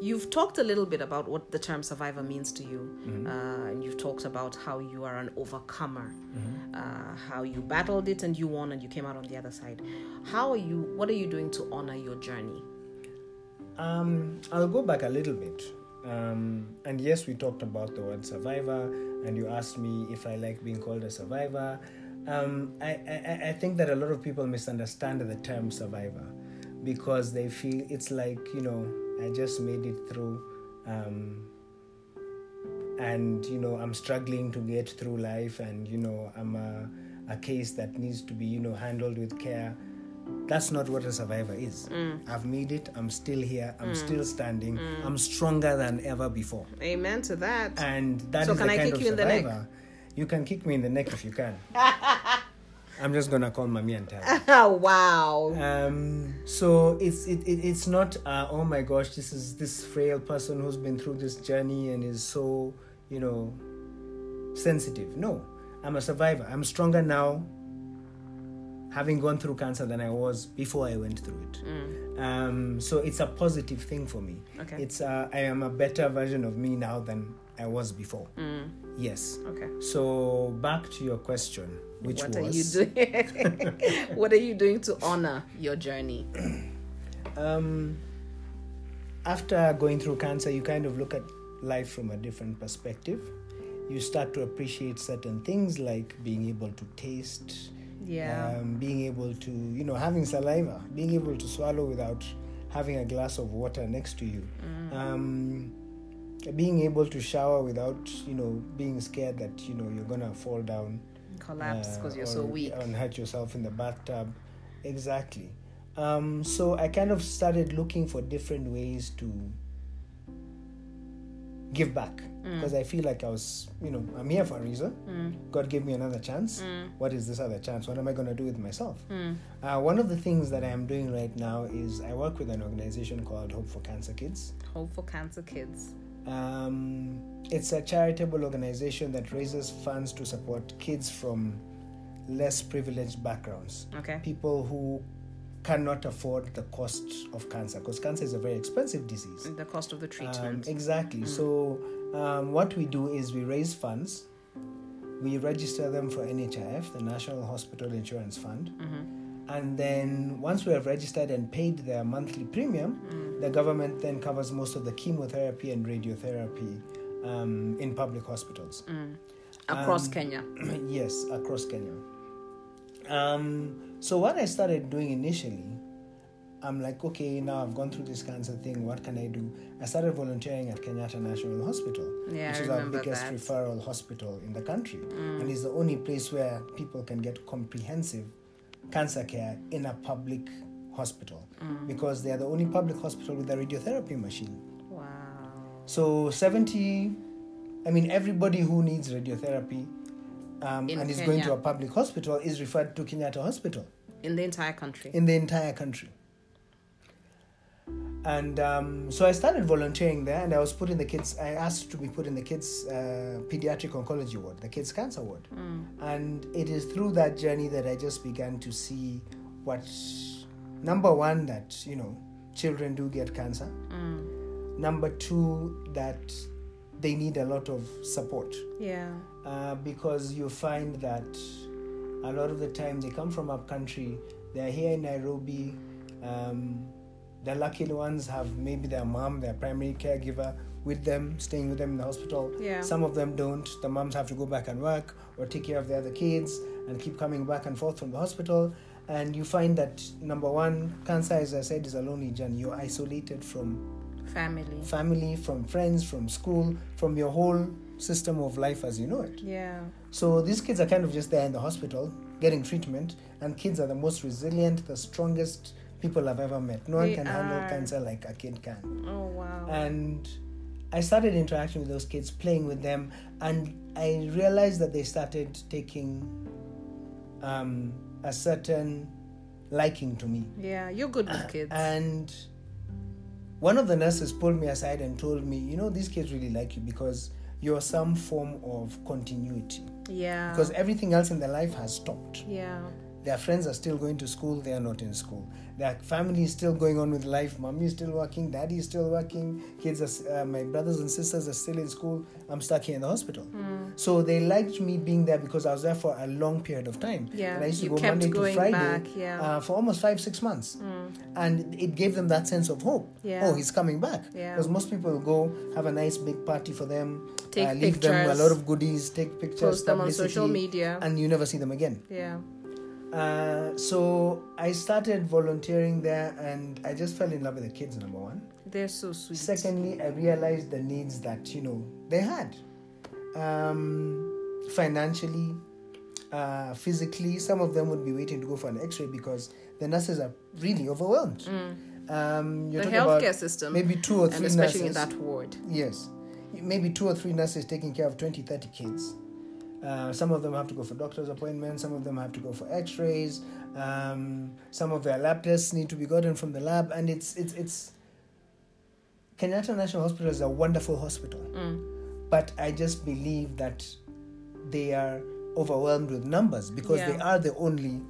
You've talked a little bit about what the term survivor means to you, uh, and you've talked about how you are an overcomer, uh, how you battled it and you won and you came out on the other side. How are you? What are you doing to honor your journey? Um, I'll go back a little bit. Um, and yes, we talked about the word survivor, and you asked me if I like being called a survivor. Um, I, I, I think that a lot of people misunderstand the term survivor because they feel it's like, you know, I just made it through. Um, and, you know, I'm struggling to get through life, and, you know, I'm a, a case that needs to be, you know, handled with care. That's not what a survivor is. I've made it. I'm still here. I'm still standing. I'm stronger than ever before. Amen to that. And that is So the can I kind kick of you in the neck? survivor. You can kick me in the neck if you can. <laughs> I'm just gonna call mommy and tell. her. Oh <laughs> wow. Um, so it's it, it it's not uh, oh my gosh this is this frail person who's been through this journey and is so you know sensitive. No, I'm a survivor. I'm stronger now, having gone through cancer than I was before I went through it. Um, so it's a positive thing for me. Okay. It's uh, I am a better version of me now than I was before. Mm, Yes. okay. So back to your question, which what was are you doing? <laughs> what are you doing to honor your journey? <clears throat> um, after going through cancer, you kind of look at life from a different perspective. You start to appreciate certain things like being able to taste, Yeah. um, being able to, you know, having saliva, being able to swallow without having a glass of water next to you, Mm. um, being able to shower without, you know, being scared that, you know, you're gonna fall down Collapse because uh, you're so weak. and hurt yourself in the bathtub exactly um, so i kind of started looking for different ways to give back because I feel like I was, you know, I'm here for a reason. God gave me another chance. What is this other chance? What am I going to do with myself? Uh, one of the things that I am doing right now is I work with an organization called Hope for Cancer Kids. Hope for Cancer Kids. Um, it's a charitable organization that raises funds to support kids from less privileged backgrounds. Okay. People who cannot afford the cost of cancer because cancer is a very expensive disease. The cost of the Um, treatment. exactly. So, um, what we do is we raise funds, we register them for NHIF, the National Hospital Insurance Fund, Mm-hmm. And then once we have registered and paid their monthly premium, Mm. the government then covers most of the chemotherapy and radiotherapy um, in public hospitals. Mm. Across um, Kenya. <clears throat> yes, across Kenya. Um, so what I started doing initially, I'm like, okay, now I've gone through this cancer thing. What can I do? I started volunteering at Kenyatta National Hospital, Yeah, which I is our biggest that. Mm. referral hospital in the country, and is the only place where people can get comprehensive cancer care in a public hospital Mm. because they are the only public hospital with a radiotherapy machine. Wow. So 70, I mean, everybody who needs radiotherapy um, and is going to a public hospital is referred to Kenyatta Hospital In the entire country. in the entire country. And um, so I started volunteering there, and I was put in the kids. I asked to be put in the kids' uh, pediatric oncology ward, the kids' cancer ward. Mm. And it is through that journey that I just began to see what, number one, that you know, children do get cancer. Mm. Number two, that they need a lot of support Yeah. uh, because you find that a lot of the time they come from up country, they're here in Nairobi. Um, the lucky ones have maybe their mom, their primary caregiver, with them, staying with them in the hospital. Yeah. Some of them don't. The moms have to go back and work or take care of the other kids and keep coming back and forth from the hospital. And you find that number one, cancer, as I said, is a lonely journey. You're isolated from Family. family, from friends, from school, from your whole system of life as you know it. Yeah. So these kids are kind of just there in the hospital getting treatment, and kids are the most resilient, the strongest people I've ever met. No one They can handle are. cancer like a kid can. Oh wow. And I started interacting with those kids, playing with them, and I realized that they started taking um, a certain liking to me. yeah, you're good with kids. And one of the nurses pulled me aside and told me, you know, these kids really like you because you're some form of continuity. yeah. Because everything else in their life has stopped. yeah. Their friends are still going to school, they are not in school. Their family is still going on with life. Mommy is still working, daddy is still working, kids are, uh, my brothers and sisters are still in school. I'm stuck here in the hospital. Hmm. So they liked me being there because I was there for a long period of time. Yeah, And I used to you go Monday to Friday back, yeah. uh, for almost five, six months. Mm. And it gave them that sense of hope. Yeah. Oh, he's coming back. Yeah. Because most people go have a nice big party for them, Take uh, leave them a lot of goodies, take pictures, Post them on social media. and you never see them again. yeah. Uh, so I started volunteering there, and I just fell in love with the kids. Number one. They're so sweet. Secondly, I realized the needs that you know they had, um, financially, uh, physically. Some of them would be waiting to go for an X-ray because the nurses are really overwhelmed. Um, you're Mm. the talking about healthcare system. maybe two or and three especially nurses. in that ward. Yes. Maybe two or three nurses taking care of 20, 30 kids. Uh, some of them have to go for doctor's appointments, some of them have to go for x rays, um, some of their lab tests need to be gotten from the lab, and it's, it's, it's. Kenyatta National Hospital is a wonderful hospital, Mm. but I just believe that they are overwhelmed with numbers because they are the only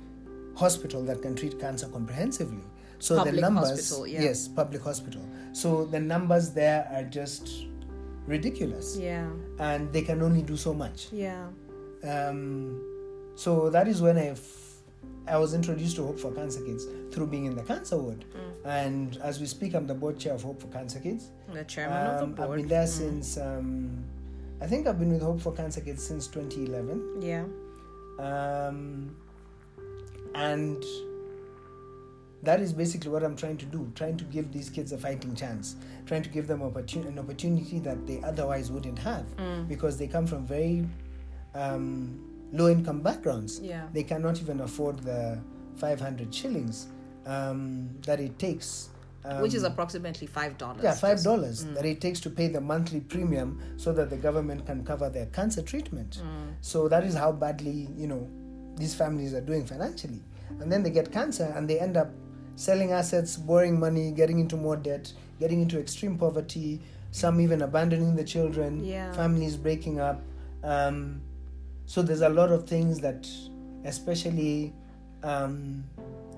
hospital that can treat cancer comprehensively. So Public the numbers, hospital, yeah. yes, public hospital. So the numbers there are just ridiculous, Yeah. and they can only do so much. Yeah. Um, so that is when I, f- I was introduced to Hope for Cancer Kids through being in the cancer ward. Mm. And as we speak, I'm the board chair of Hope for Cancer Kids. The chairman Um, of the board. I've been there Mm. since. Um, I think I've been with Hope for Cancer Kids since 2011. Yeah. Um, and that is basically what I'm trying to do trying to give these kids a fighting chance, trying to give them opportun- an opportunity that they otherwise wouldn't have Mm. because they come from very um, low income backgrounds. Yeah. They cannot even afford the 500 shillings um, that it takes which is approximately five dollars. yeah five dollars that it takes to pay the monthly premium so that the government can cover their cancer treatment so that is how badly you know these families are doing financially and then they get cancer and they end up selling assets borrowing money getting into more debt getting into extreme poverty some even abandoning the children Yeah. families breaking up. Um, so there's a lot of things that especially um,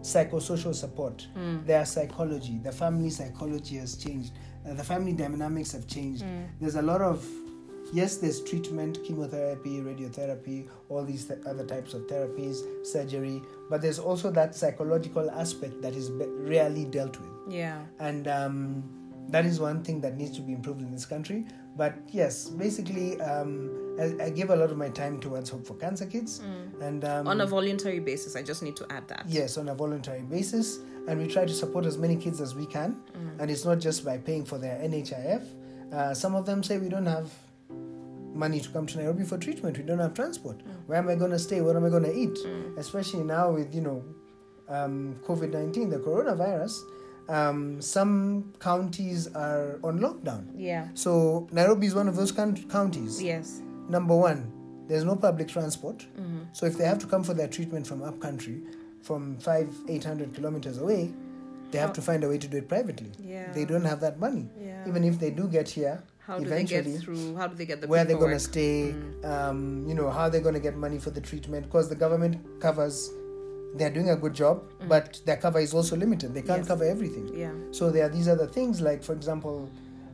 psychosocial support. Their psychology the family psychology has changed. Uh, the family dynamics have changed. There's a lot of yes there's treatment chemotherapy radiotherapy all these th- other types of therapies surgery but there's also that psychological aspect that is be- rarely dealt with Yeah. and um, that is one thing that needs to be improved in this country. But yes, basically, um, I, I give a lot of my time towards Hope for Cancer Kids, and um, On a voluntary basis, I just need to add that. yes, on a voluntary basis, and we try to support as many kids as we can, and it's not just by paying for their NHIF. Uh, some of them say we don't have money to come to Nairobi for treatment. We don't have transport. Where am I going to stay? What am I going to eat? Especially now with you know um, COVID nineteen, the coronavirus. Um, some counties are on lockdown. Yeah. So Nairobi is one of those count- counties. Yes. Number one, there's no public transport. Mm-hmm. So if they have to come for their treatment from up country, from five, eight hundred kilometers away, they have to find a way to do it privately. Yeah. They don't have that money. Yeah. Even if they do get here, How do they get through? How do they get the where they're going to stay, um, you know, how they're going to get money for the treatment, because the government covers. They're doing a good job, but their cover is also limited. They can't Mm. Yes. cover everything. Yeah. So there are these other things, like for example,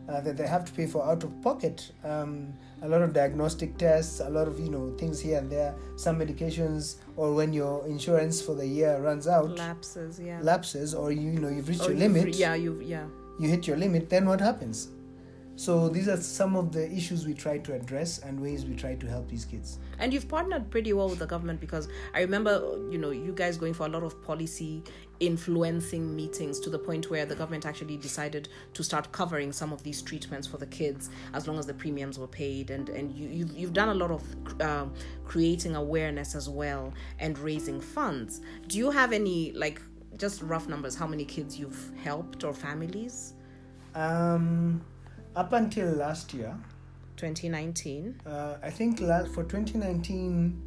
uh, that they have to pay for out of pocket. Um, a lot of diagnostic tests, a lot of you know things here and there. Some medications, or when your insurance for the year runs out, Lapses. Yeah. lapses, or you, you know you've reached Or your you've re- limit. Yeah. You. Yeah. You hit your limit. Then what happens? So these are some of the issues we try to address and ways we try to help these kids. And you've partnered pretty well with the government because I remember, you know, you guys going for a lot of policy influencing meetings to the point where the government actually decided to start covering some of these treatments for the kids as long as the premiums were paid. And and you you've, you've done a lot of um, creating awareness as well and raising funds. Do you have any like just rough numbers? How many kids you've helped or families? Um, up until last year, 2019. Uh, I think la- for 2019,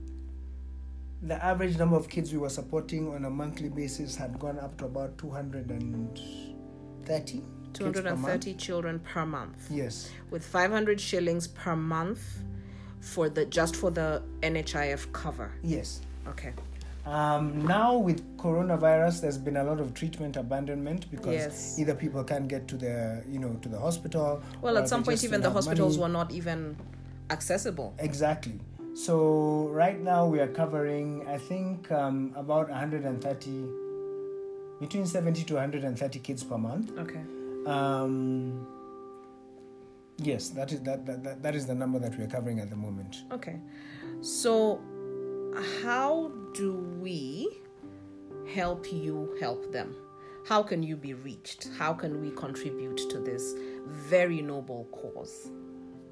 the average number of kids we were supporting on a monthly basis had gone up to about 230. kids per 230 children per month. Yes, with 500 shillings per month for the just for the NHIF cover. yes. Okay. Um, now with coronavirus, there's been a lot of treatment abandonment because Yes. either people can't get to the, you know, to the hospital. Well, at some point even the hospitals money. were not even accessible. Exactly. So right now we are covering, I think, um, about 130, between 70 to 130 kids per month. Okay. Um, yes, that is that, that, that, that is the number that we are covering at the moment. Okay. So how do we help you help them? How can you be reached? How can we contribute to this very noble cause?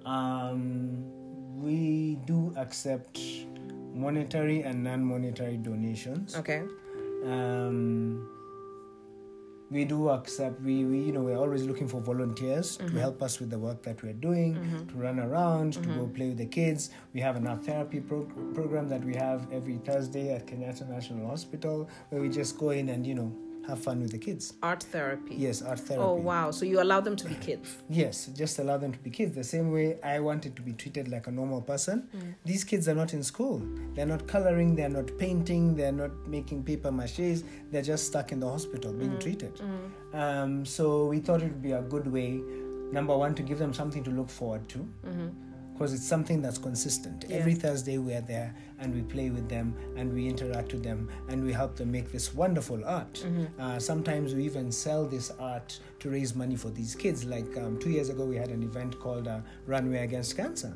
Um, we do accept monetary and non-monetary donations. Okay. Um, we do accept we, we you know we're always looking for volunteers to mm-hmm. help us with the work that we're doing mm-hmm. to run around to go mm-hmm. play with the kids. We have an art therapy pro- program that we have every thursday at kenyatta national hospital where we just go in and you know have fun with the kids Art therapy. yes art oh, therapy Oh wow. So you allow them to be <coughs> kids. Yes, just allow them to be kids. The same way I wanted to be treated like a normal person. Mm. These kids are not in school. They're not coloring, they're not painting, they're not making paper maches. They're just stuck in the hospital being mm. treated. Mm. Um, so we thought it would be a good way, number one, to give them something to look forward to. Mm-hmm. Because it's something that's consistent. Yeah. Every Thursday we're there and we play with them and we interact with them and we help them make this wonderful art. Uh, sometimes we even sell this art to raise money for these kids. Like um, two years ago, we had an event called uh, Runway Against Cancer,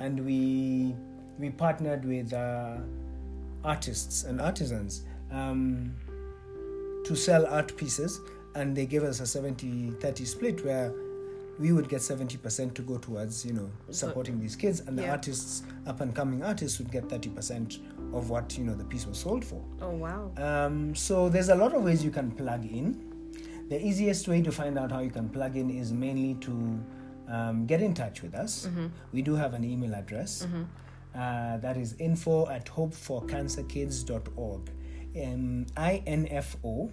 and we we partnered with uh, artists and artisans um, to sell art pieces, and they gave us a 70-30 split where we would get 70% to go towards you know supporting these kids and the Yeah. artists up and coming artists would get 30% of what you know the piece was sold for Oh wow. um, so there's a lot of ways you can plug in the easiest way to find out how you can plug in is mainly to um, get in touch with us. We do have an email address. Uh, that is info at hopeforcancerkids.org. Um, I-N-F-O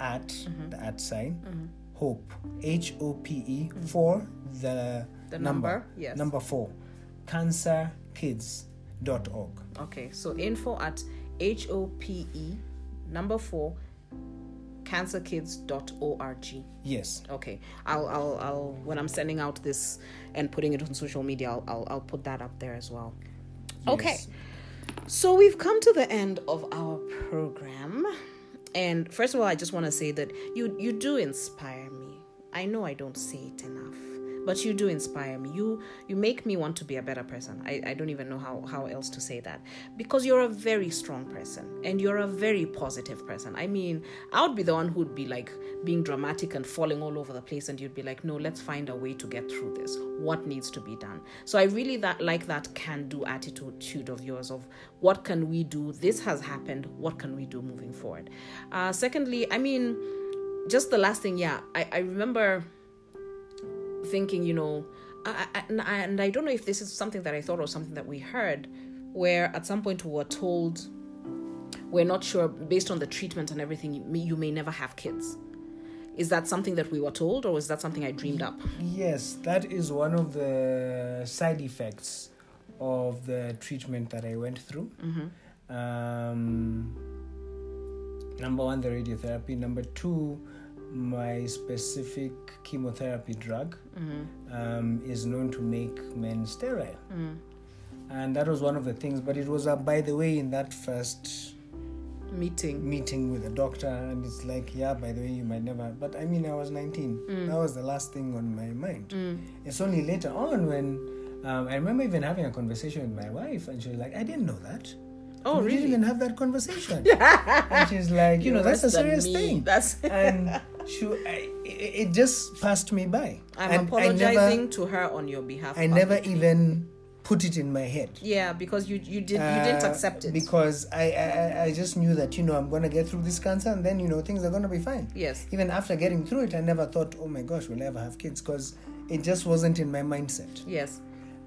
at the at sign hope H O P E for the, The number, yes. number four cancerkids.org. Okay, so info at H O P E number four cancerkids.org. Yes. Okay, I'll, I'll, I'll, when I'm sending out this and putting it on social media, I'll, I'll, I'll put that up there as well. Okay, so we've come to the end of our program. And first of all, I just want to say that you, you do inspire. I know I don't say it enough, but you do inspire me. You, you make me want to be a better person. I, I don't even know how, how else to say that because you're a very strong person and you're a very positive person. I mean, I would be the one who'd be like being dramatic and falling all over the place, and you'd be like, no, let's find a way to get through this. What needs to be done? So I really that like that can do attitude of yours of what can we do? This has happened. What can we do moving forward? Uh, secondly, I mean, just the last thing, yeah, I, I remember thinking, you know, I, I, and I- don't know if this is something that I thought or something that we heard, where at some point we were told we're not sure based on the treatment and everything, you may, you may never have kids. Is that something that we were told, or was that something I dreamed up? Yes, that is one of the side effects of the treatment that I went through. Um, number one, the radiotherapy. Number two, my specific chemotherapy drug um, is known to make men sterile. And that was one of the things, but it was, uh, by the way, in that first Meeting. meeting with a doctor and it's like yeah by the way you might never but i mean i was 19 that was the last thing on my mind it's only later on when um, i remember even having a conversation with my wife and she was like i didn't know that Oh, we really? didn't even have that conversation <laughs> and she's like you know that's a serious me. thing That's. and <laughs> she I, it, just passed me by I'm and apologizing never to her on your behalf. i never publicly. even put it in my head Yeah, because you you did you didn't uh, accept it. because I, I I- just knew that you know I'm gonna get through this cancer and then you know things are gonna be fine. Yes. Even after getting through it, I never thought, oh my gosh, we'll ever have kids? Because it just wasn't in my mindset. Yes.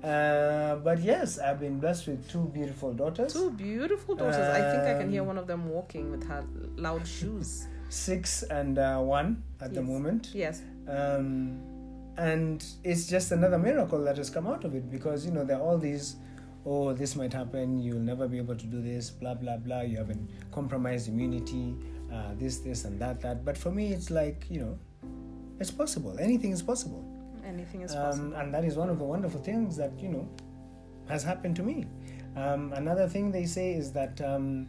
Uh, but yes, I've been blessed with two beautiful daughters, Two beautiful daughters. I think I can hear Um, one of them walking with her loud shoes. six and uh, one at the moment. Yes. Um, and it's just another miracle that has come out of it because you know there are all these oh this might happen you'll never be able to do this blah blah blah you haven't compromised immunity uh, this this and that that but for me it's like you know it's possible anything is possible Anything is possible. um, and that is one of the wonderful things that you know has happened to me um, another thing they say is that um,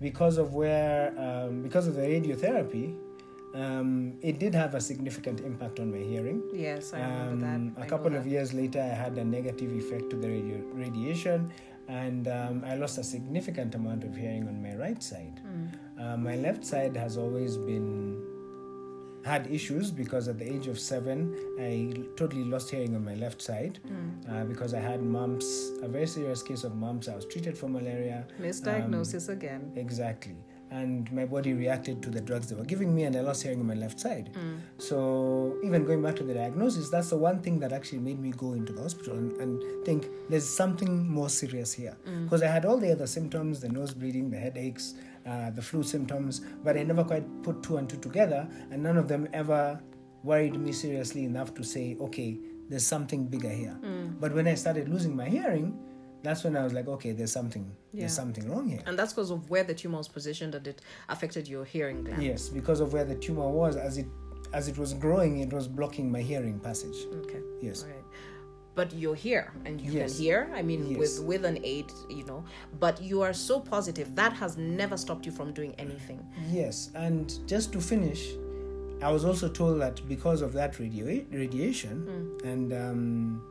because of where um, because of the radiotherapy um, it did have a significant impact on my hearing Yes, I remember um, that. a I know couple of that. years later, I had a negative effect to the radio- radiation, and um, I lost a significant amount of hearing on my right side. Mm. Uh, my left side has always been had issues because at the age of seven, I totally lost hearing on my left side Mm. uh, because I had mumps, a very serious case of mumps. I was treated for malaria. Misdiagnosis again. Exactly. And my body reacted to the drugs they were giving me, and I lost hearing on my left side. So, even going back to the diagnosis, that's the one thing that actually made me go into the hospital and, and think there's something more serious here. Because I had all the other symptoms the nose bleeding, the headaches, uh, the flu symptoms, but I never quite put two and two together, and none of them ever worried me seriously enough to say, okay, there's something bigger here. But when I started losing my hearing, that's when I was like, okay, there's something, Yeah. there's something wrong here. And that's because of where the tumor was positioned that it affected your hearing gland. Yes, because of where the tumor was, as it as it was growing, it was blocking my hearing passage. Okay. Yes. All right. But you're here and you Yes. can hear. I mean, Yes. with with an aid, you know. But you are so positive that has never stopped you from doing anything. Yes, and just to finish, I was also told that because of that radio- radiation and um,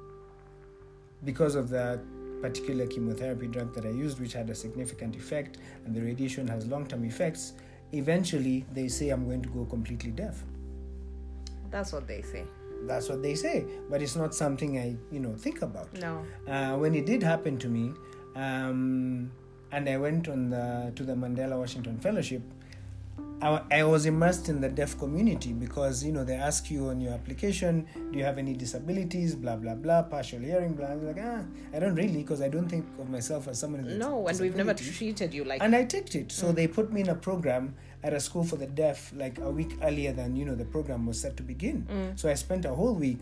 because of that particular chemotherapy drug that I used, which had a significant effect, and the radiation has long term effects, eventually they say I'm going to go completely deaf. That's what they say. That's what they say, but it's not something I, you know, think about. No. uh, when it did happen to me, um, and I went on the to the Mandela Washington Fellowship, I, I was immersed in the deaf community because you know they ask you on your application, do you have any disabilities? Blah blah blah, partial hearing. Blah. I'm like ah, I don't really because I don't think of myself as someone. With No, and we've never treated you like And I ticked it. So they put me in a program at a school for the deaf like a week earlier than you know the program was set to begin. So I spent a whole week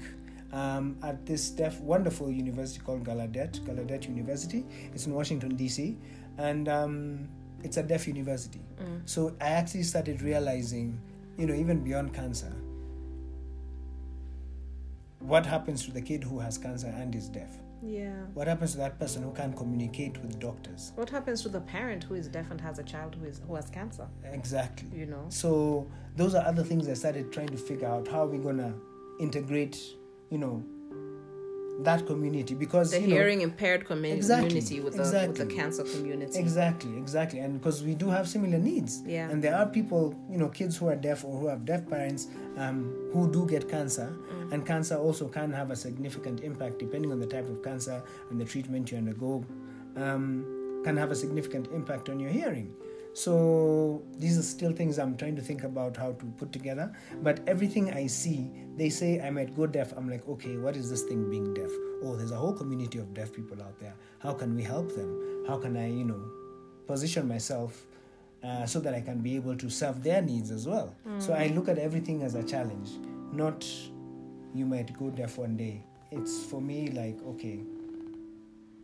um, at this deaf wonderful university called Gallaudet, Gallaudet University. It's in Washington D.C. and um, it's a deaf university. So I actually started realizing, you know, even beyond cancer, what happens to the kid who has cancer and is deaf. Yeah. What happens to that person who can't communicate with doctors? What happens to the parent who is deaf and has a child who is who has cancer? Exactly. You know. So those are other things I started trying to figure out how are we gonna integrate, you know, that community because The you know, hearing impaired commu- Exactly, community with the with the cancer community. Exactly, exactly, and because we do have similar needs, Yeah. and there are people, you know, kids who are deaf or who have deaf parents um, who do get cancer, Mm. and cancer also can have a significant impact depending on the type of cancer and the treatment you undergo, um, can have a significant impact on your hearing. So these are still things I'm trying to think about how to put together. But everything I see, they say I might go deaf. I'm like, okay, what is this thing being deaf? Oh, there's a whole community of deaf people out there. How can we help them? How can I, you know, position myself uh, so that I can be able to serve their needs as well? So I look at everything as a challenge, not you might go deaf one day. It's for me like, okay,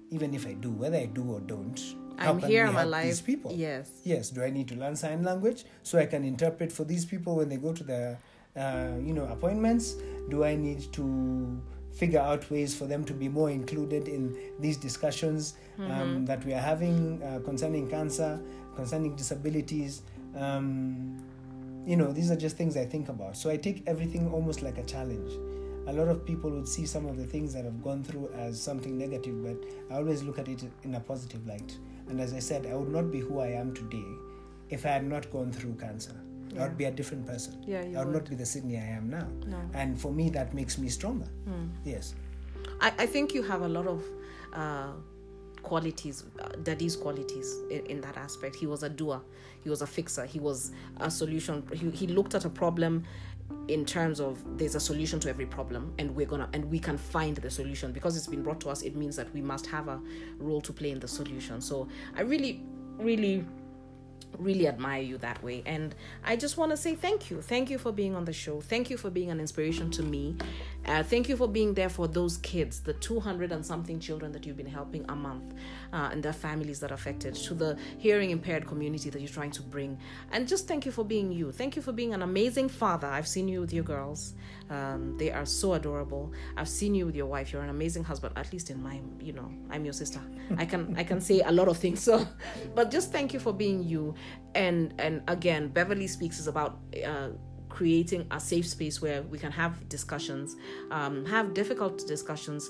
even if I do, whether I do or don't, how I'm here, I'm alive. these people? Yes. Yes. Do I need to learn sign language so I can interpret for these people when they go to the, uh, you know, appointments? Do I need to figure out ways for them to be more included in these discussions um, that we are having uh, concerning cancer, concerning disabilities? Um, you know, these are just things I think about. So I take everything almost like a challenge. A lot of people would see some of the things that I've gone through as something negative, but I always look at it in a positive light. And as I said, I would not be who I am today if I had not gone through cancer. I would be a different person. Yeah, I would, would. not be the Sydney I am now. No. And for me, that makes me stronger. Hmm. Yes. I, I think you have a lot of uh, qualities, uh, daddy's qualities in, in that aspect. He was a doer, he was a fixer, he was a solution. He, he looked at a problem in terms of there's a solution to every problem and we're gonna and we can find the solution. Because it's been brought to us it means that we must have a role to play in the solution. So i really really really admire you that way. And i just want to say thank you. Thank you for being on the show. Thank you for being an inspiration to me. Uh, thank you for being there for those kids the 200 and something children that you've been helping a month uh, and their families that are affected to the hearing impaired community that you're trying to bring. And just thank you for being you. Thank you for being an amazing father. I've seen you with your girls um, they are so adorable. I've seen you with your wife. You're an amazing husband at least in my you know i'm your sister. I can i can say a lot of things. So but just thank you for being you. And and again beverly speaks is about uh, creating a safe space where we can have discussions um, have difficult discussions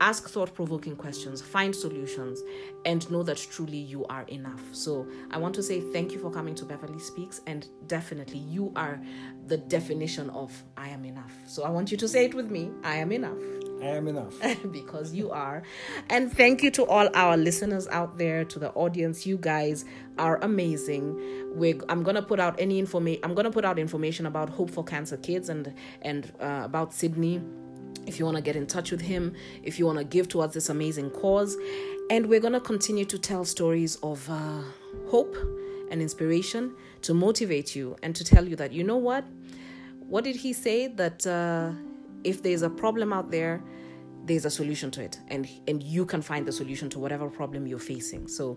ask thought-provoking questions find solutions and know that truly you are enough so i want to say thank you for coming to beverly speaks and definitely you are the definition of i am enough so i want you to say it with me i am enough I am enough. <laughs> because you are. And thank you to all our listeners out there, to the audience. You guys are amazing. We're, I'm gonna put out any information. I'm gonna put out information about Hope for Cancer Kids and and uh, about Sydney. If you want to get in touch with him, if you want to give towards this amazing cause, and we're gonna continue to tell stories of uh, hope and inspiration to motivate you and to tell you that you know what? What did he say that uh, if there's a problem out there there's a solution to it. And and you can find the solution to whatever problem you're facing. So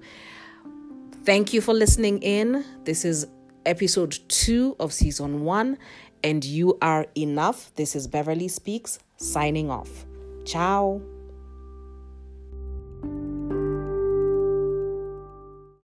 thank you for listening in. This is episode 2 of season 1 and you are enough. This is beverly speaks signing off. Ciao